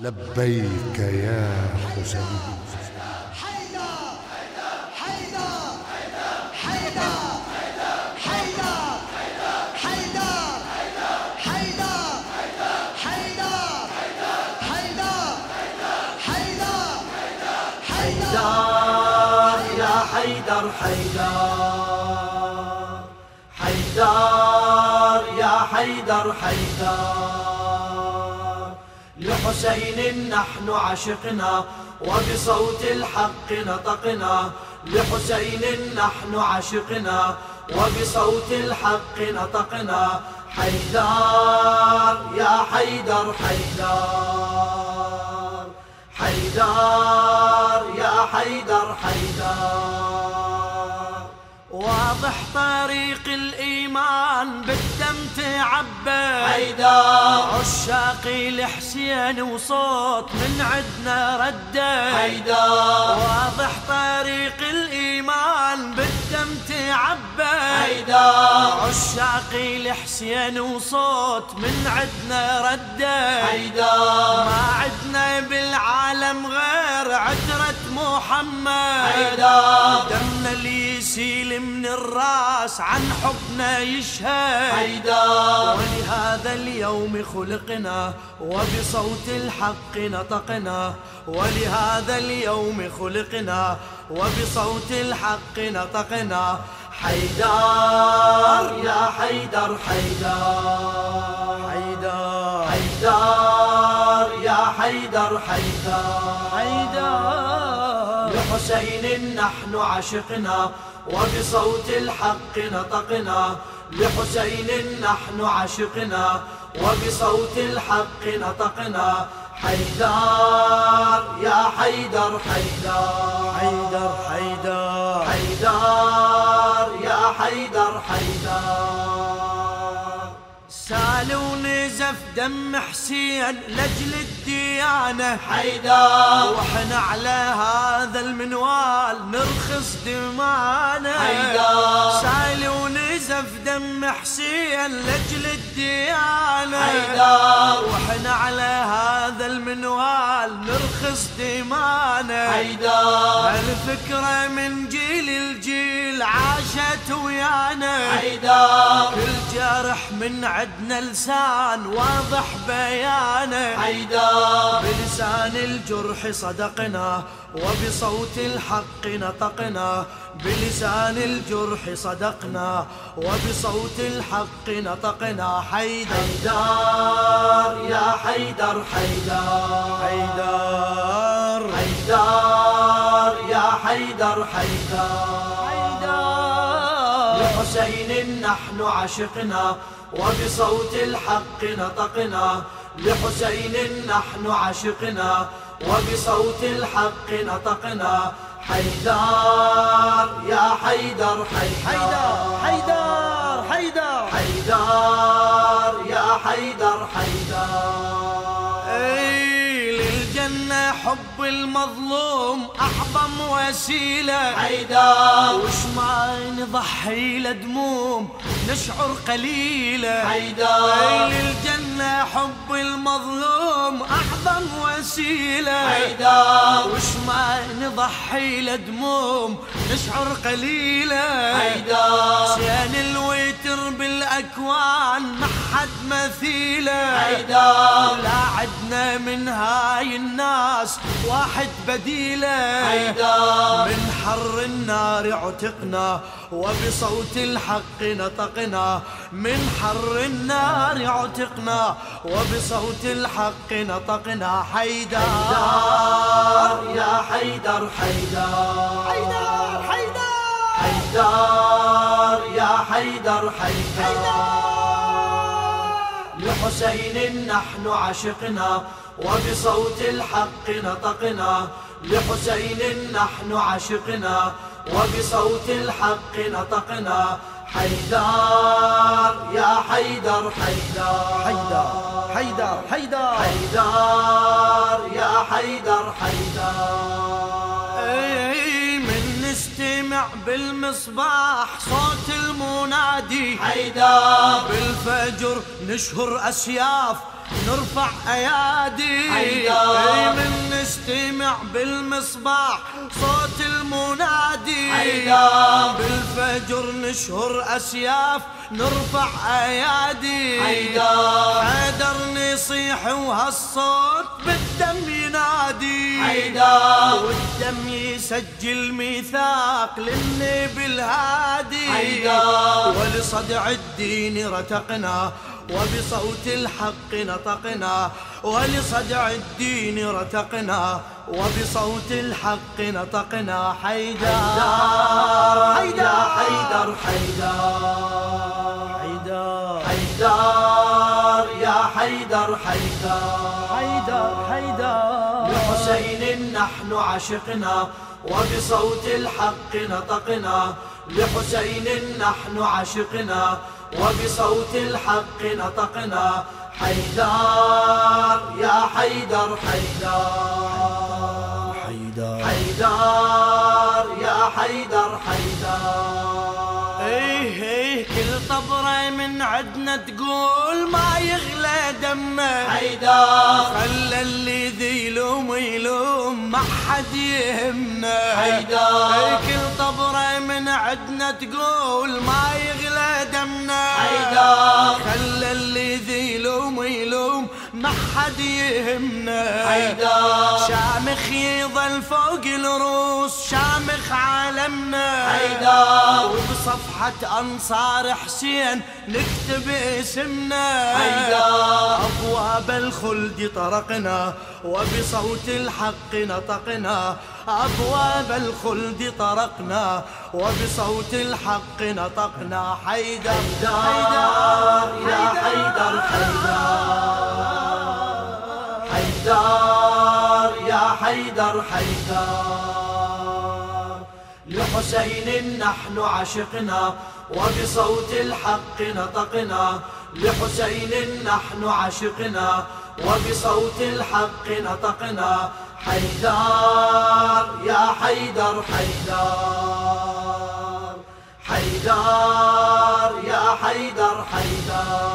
لبيك يا حسين. حيدر حيدر حيدر يا حيدر حيدر. حيدر يا حيدر حيدر. لحسين نحن عشقنا وبصوت الحق نطقنا. لحسين نحن عشقنا وبصوت الحق نطقنا. حيدر يا حيدر حيدر. حيدر يا حيدر حيدر. واضح طريق الإيمان بالدم تعبى حيدر عشاقي لحسين وصوت من عدنا رده حيدر. واضح طريق الإيمان بالدم تعبى حيدر. عشاقي لحسين وصوت من عدنا رده حيدر. ما عدنا بالعالم غير عترة محمد. حيدر. دمنا اللي يسيل من الراس عن حبنا يشهد. حيدر. ولهذا اليوم خلقنا وبصوت الحق نطقنا. ولهذا اليوم خلقنا وبصوت الحق نطقنا. حيدر يا حيدر حيدر. حيدر. حيدر يا حيدر حيدر. حيدر. لحسين نحن عشقنا وبصوت الحق نطقنا. لحسين نحن عشقنا وبصوت الحق نطقنا. حيدر يا حيدر حيدر. حيدر حيدر. حيدر يا حيدر حيدر. سال ونزف دم حسين لجل الديانة. حيدر. وإحنا على هذا المنوال نرخص دمانا. حيدر. سال ونزف دم حسين لجل الديانة. حيدر. وإحنا على هذا المنوال نرخص دمانا. حيدر. الفكرة من جيل الجيل عاشت ويانا. حيدر. كل جرح من عدنا لسان واضح بيانه حيدر. بلسان الجرح صدقنا وبصوت الحق نطقنا. بلسان الجرح صدقنا وبصوت الحق نطقنا. حيدر. حيدر يا حيدر حيدر. حيدر. حيدر يا حيدر حيدر. لحسين نحن عشقنا وبصوت الحق نطقنا. لحسين نحن عشقنا وبصوت الحق نطقنا. حيدر يا حيدر حيدر حيدر حيدر. حيدر يا حيدر حيدر. اي للجنة حب المظلوم اعظم وسيله حيدار وش ما نضحي لدموم نشعر قليلة. حيدار للجنه حب المظلوم أعظم وسيلة. حيدار وش ما نضحي لدموم نشعر قليلة حيدر. حسين الوتر بالأكوان ما حد مثيله حيدر. لا عدنا من هاي الناس واحد بديله حيدر. من حر النار عتقنا وبصوت الحق نطقنا. من حر النار عتقنا وبصوت الحق نطقنا. حيدر. يا حيدر حيدر حيدر. حيدر حيدر يا حيدر حيدر. لحسين نحن عشقنا وبصوت الحق نطقنا. لحسين نحن عشقنا وبصوت الحق نطقنا. حيدر يا حيدر حيدر. حيدر حيدر حيدر. حيدر يا حيدر حيدر. بالمصباح صوت المنادي. حيدر. بالفجر نشهر أسياف نرفع أيادي. حيدر. يسمع بالمصباح صوت المنادي. حيدر بالفجر نشهر أسياف نرفع أيادي. حيدر حيدر نصيح وهالصوت بالدم ينادي. حيدر والدم يسجل ميثاق للنبي الهادي. حيدر ولصدع الدين رتقنا وبصوت الحق نطقنا. ولصدع الدين رتقنا وبصوت الحق نطقنا. حيدر يا حيدر حيدر حيدر حيدر يا حيدر حيدر حيدر حيدر. لحسين نحن عشقنا وبصوت الحق نطقنا. لحسين نحن عشقنا وبصوت الحق نطقنا. حيدر يا حيدر حيدر. حيدر. حيدر يا حيدر حيدر. إيه إيه كل طبرة من عدنا تقول ما يغلى دمه حيدر خلى اللي ذي يلوم يلوم ما حد يهمنا حيدر. إيه كل طبرة من عدنا تقول ما يغلى دمنا حيدر. ما حد يهمنا. حيدر. شامخ يظل فوق الروس شامخ عالمنا. حيدر. وبصفحة أنصار حسين نكتب اسمنا. حيدر. أبواب الخلد طرقنا وبصوت الحق نطقنا. أبواب الخلد طرقنا وبصوت الحق نطقنا. حيدر حيدر يا حيدر حيدر حيدر يا حيدر حيدر. لحسين نحن عشقنا وبصوت الحق نطقنا. لحسين نحن عشقنا وبصوت الحق نطقنا. حيدر يا حيدر حيدر. حيدر يا حيدر حيدر.